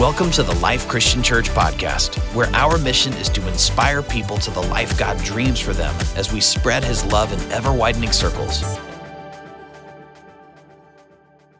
Welcome to the Life Christian Church podcast, where our mission is to inspire people to the life God dreams for them as we spread his love in ever widening circles.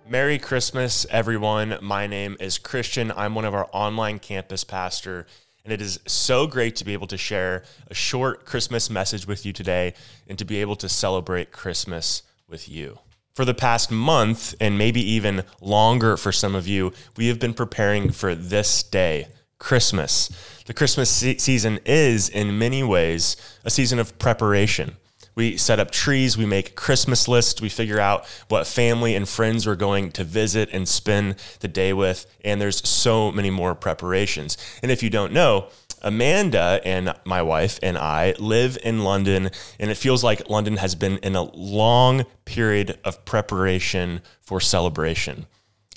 Merry Christmas, everyone. My name is Christian. I'm one of our online campus pastor, and it is so great to be able to share a short Christmas message with you today and to be able to celebrate Christmas with you. For the past month, and maybe even longer for some of you, we have been preparing for this day, Christmas. The Christmas se- season is, in many ways, a season of preparation. We set up trees, we make Christmas lists, we figure out what family and friends we're going to visit and spend the day with, and there's so many more preparations. And if you don't know, Amanda and my wife and I live in London, and it feels like London has been in a long period of preparation for celebration.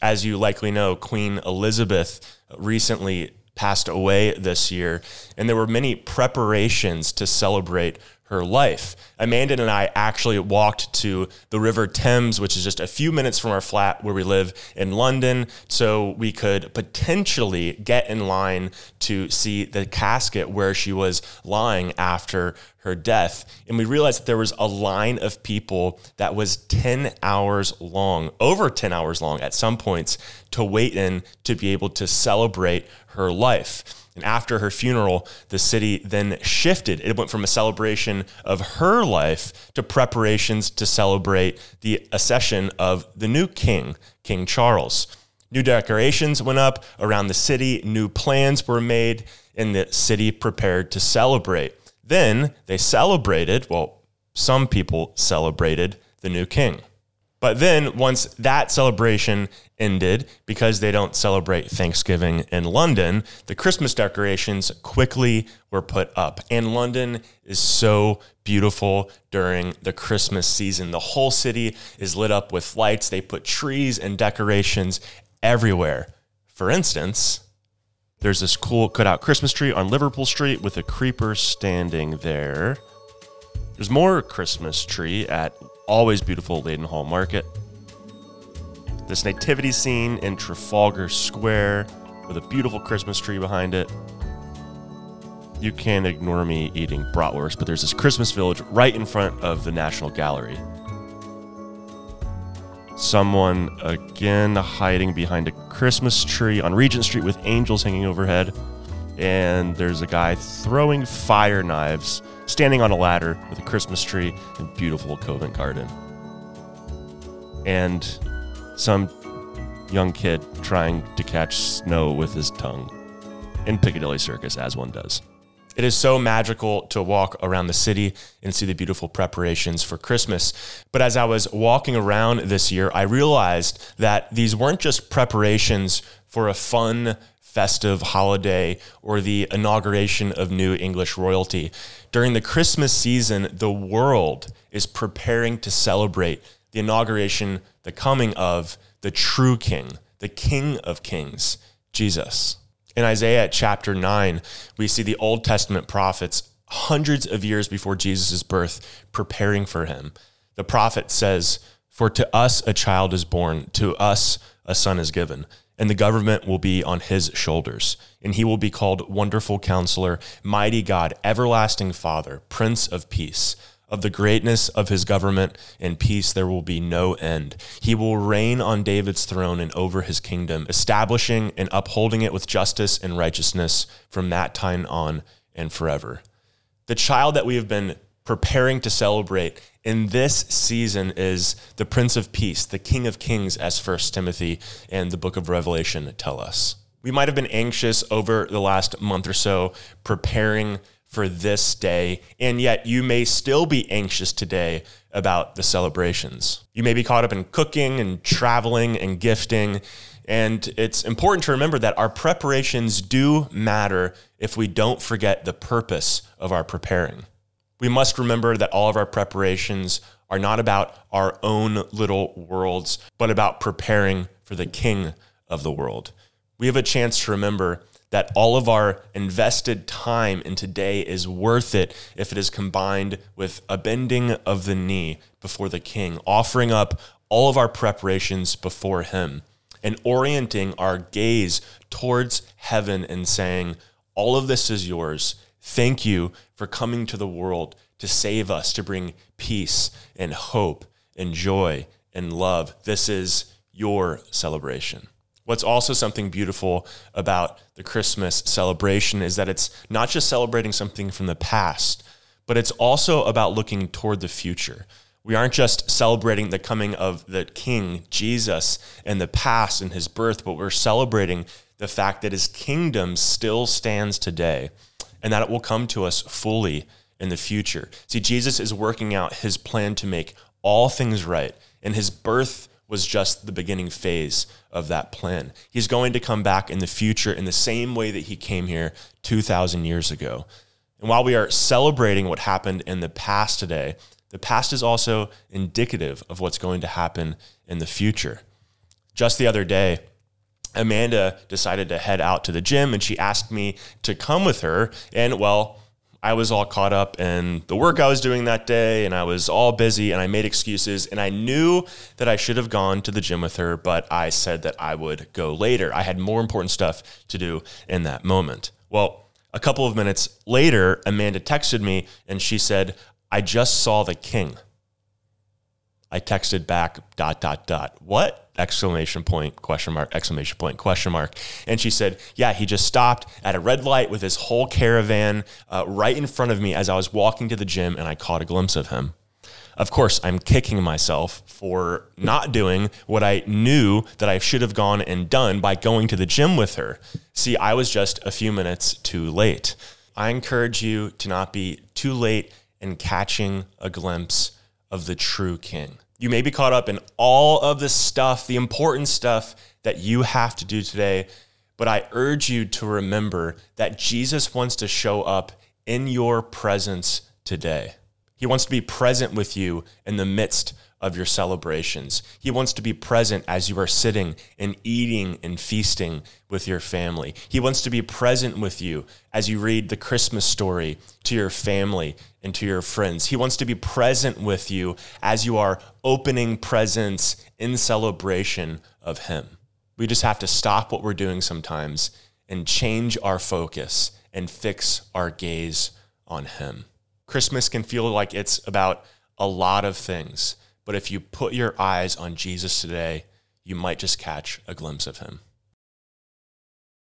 As you likely know, Queen Elizabeth recently passed away this year, and there were many preparations to celebrate her life. Amanda and I actually walked to the River Thames, which is just a few minutes from our flat where we live in London, so we could potentially get in line to see the casket where she was lying after her death. And we realized that there was a line of people that was 10 hours long, over 10 hours long at some points, to wait in to be able to celebrate her life. And after her funeral, the city then shifted. It went from a celebration of her life to preparations to celebrate the accession of the new king, King Charles. New decorations went up around the city, new plans were made, and the city prepared to celebrate. Then they celebrated, well, some people celebrated the new king. But then once that celebration ended, because they don't celebrate Thanksgiving in London, the Christmas decorations quickly were put up. And London is so beautiful during the Christmas season. The whole city is lit up with lights. They put trees and decorations everywhere. For instance, there's this cool cutout Christmas tree on Liverpool Street with a creeper standing there. There's more Christmas tree at always beautiful Leadenhall Market. This nativity scene in Trafalgar Square with a beautiful Christmas tree behind it. You can't ignore me eating bratwurst, but there's this Christmas village right in front of the National Gallery. Someone again hiding behind a Christmas tree on Regent Street with angels hanging overhead. And there's a guy throwing fire knives standing on a ladder with a Christmas tree and beautiful Covent Garden. And some young kid trying to catch snow with his tongue in Piccadilly Circus, as one does. It is so magical to walk around the city and see the beautiful preparations for Christmas. But as I was walking around this year, I realized that these weren't just preparations for a fun, festive holiday or the inauguration of new English royalty. During the Christmas season, the world is preparing to celebrate the inauguration, the coming of the true King, the King of Kings, Jesus. In Isaiah chapter 9, we see the Old Testament prophets hundreds of years before Jesus' birth preparing for him. The prophet says, For to us a child is born, to us a son is given and the government will be on his shoulders. And he will be called Wonderful Counselor, Mighty God, Everlasting Father, Prince of Peace. Of the greatness of his government and peace, there will be no end. He will reign on David's throne and over his kingdom, establishing and upholding it with justice and righteousness from that time on and forever. The child that we have been preparing to celebrate in this season is the Prince of Peace, the King of Kings, as First Timothy and the book of Revelation tell us. We might have been anxious over the last month or so preparing for this day, and yet you may still be anxious today about the celebrations. You may be caught up in cooking and traveling and gifting, and it's important to remember that our preparations do matter if we don't forget the purpose of our preparing we must remember that all of our preparations are not about our own little worlds, but about preparing for the King of the world. We have a chance to remember that all of our invested time in today is worth it if it is combined with a bending of the knee before the King, offering up all of our preparations before Him. and orienting our gaze towards heaven and saying, All of this is yours. Thank you for coming to the world to save us, to bring peace and hope and joy and love. This is your celebration. What's also something beautiful about the Christmas celebration is that it's not just celebrating something from the past, but it's also about looking toward the future. We aren't just celebrating the coming of the King, Jesus, and the past and his birth, but we're celebrating the fact that his kingdom still stands today and that it will come to us fully in the future. See, Jesus is working out his plan to make all things right, and his birth was just the beginning phase of that plan. He's going to come back in the future in the same way that he came here 2,000 years ago. And while we are celebrating what happened in the past today, the past is also indicative of what's going to happen in the future. Just the other day, Amanda decided to head out to the gym and she asked me to come with her. And well, I was all caught up in the work I was doing that day and I was all busy and I made excuses. And I knew that I should have gone to the gym with her, but I said that I would go later. I had more important stuff to do in that moment. Well, a couple of minutes later, Amanda texted me and she said, I just saw the king. I texted back dot dot dot. What? Exclamation point, question mark, exclamation point, question mark. And she said, Yeah, he just stopped at a red light with his whole caravan uh, right in front of me as I was walking to the gym and I caught a glimpse of him. Of course, I'm kicking myself for not doing what I knew that I should have gone and done by going to the gym with her. See, I was just a few minutes too late. I encourage you to not be too late in catching a glimpse of the true king. You may be caught up in all of the stuff, the important stuff that you have to do today, but I urge you to remember that Jesus wants to show up in your presence today. He wants to be present with you in the midst of your celebrations. He wants to be present as you are sitting and eating and feasting with your family. He wants to be present with you as you read the Christmas story to your family and to your friends. He wants to be present with you as you are opening presents in celebration of Him. We just have to stop what we're doing sometimes and change our focus and fix our gaze on Him. Christmas can feel like it's about a lot of things. But if you put your eyes on Jesus today, you might just catch a glimpse of him.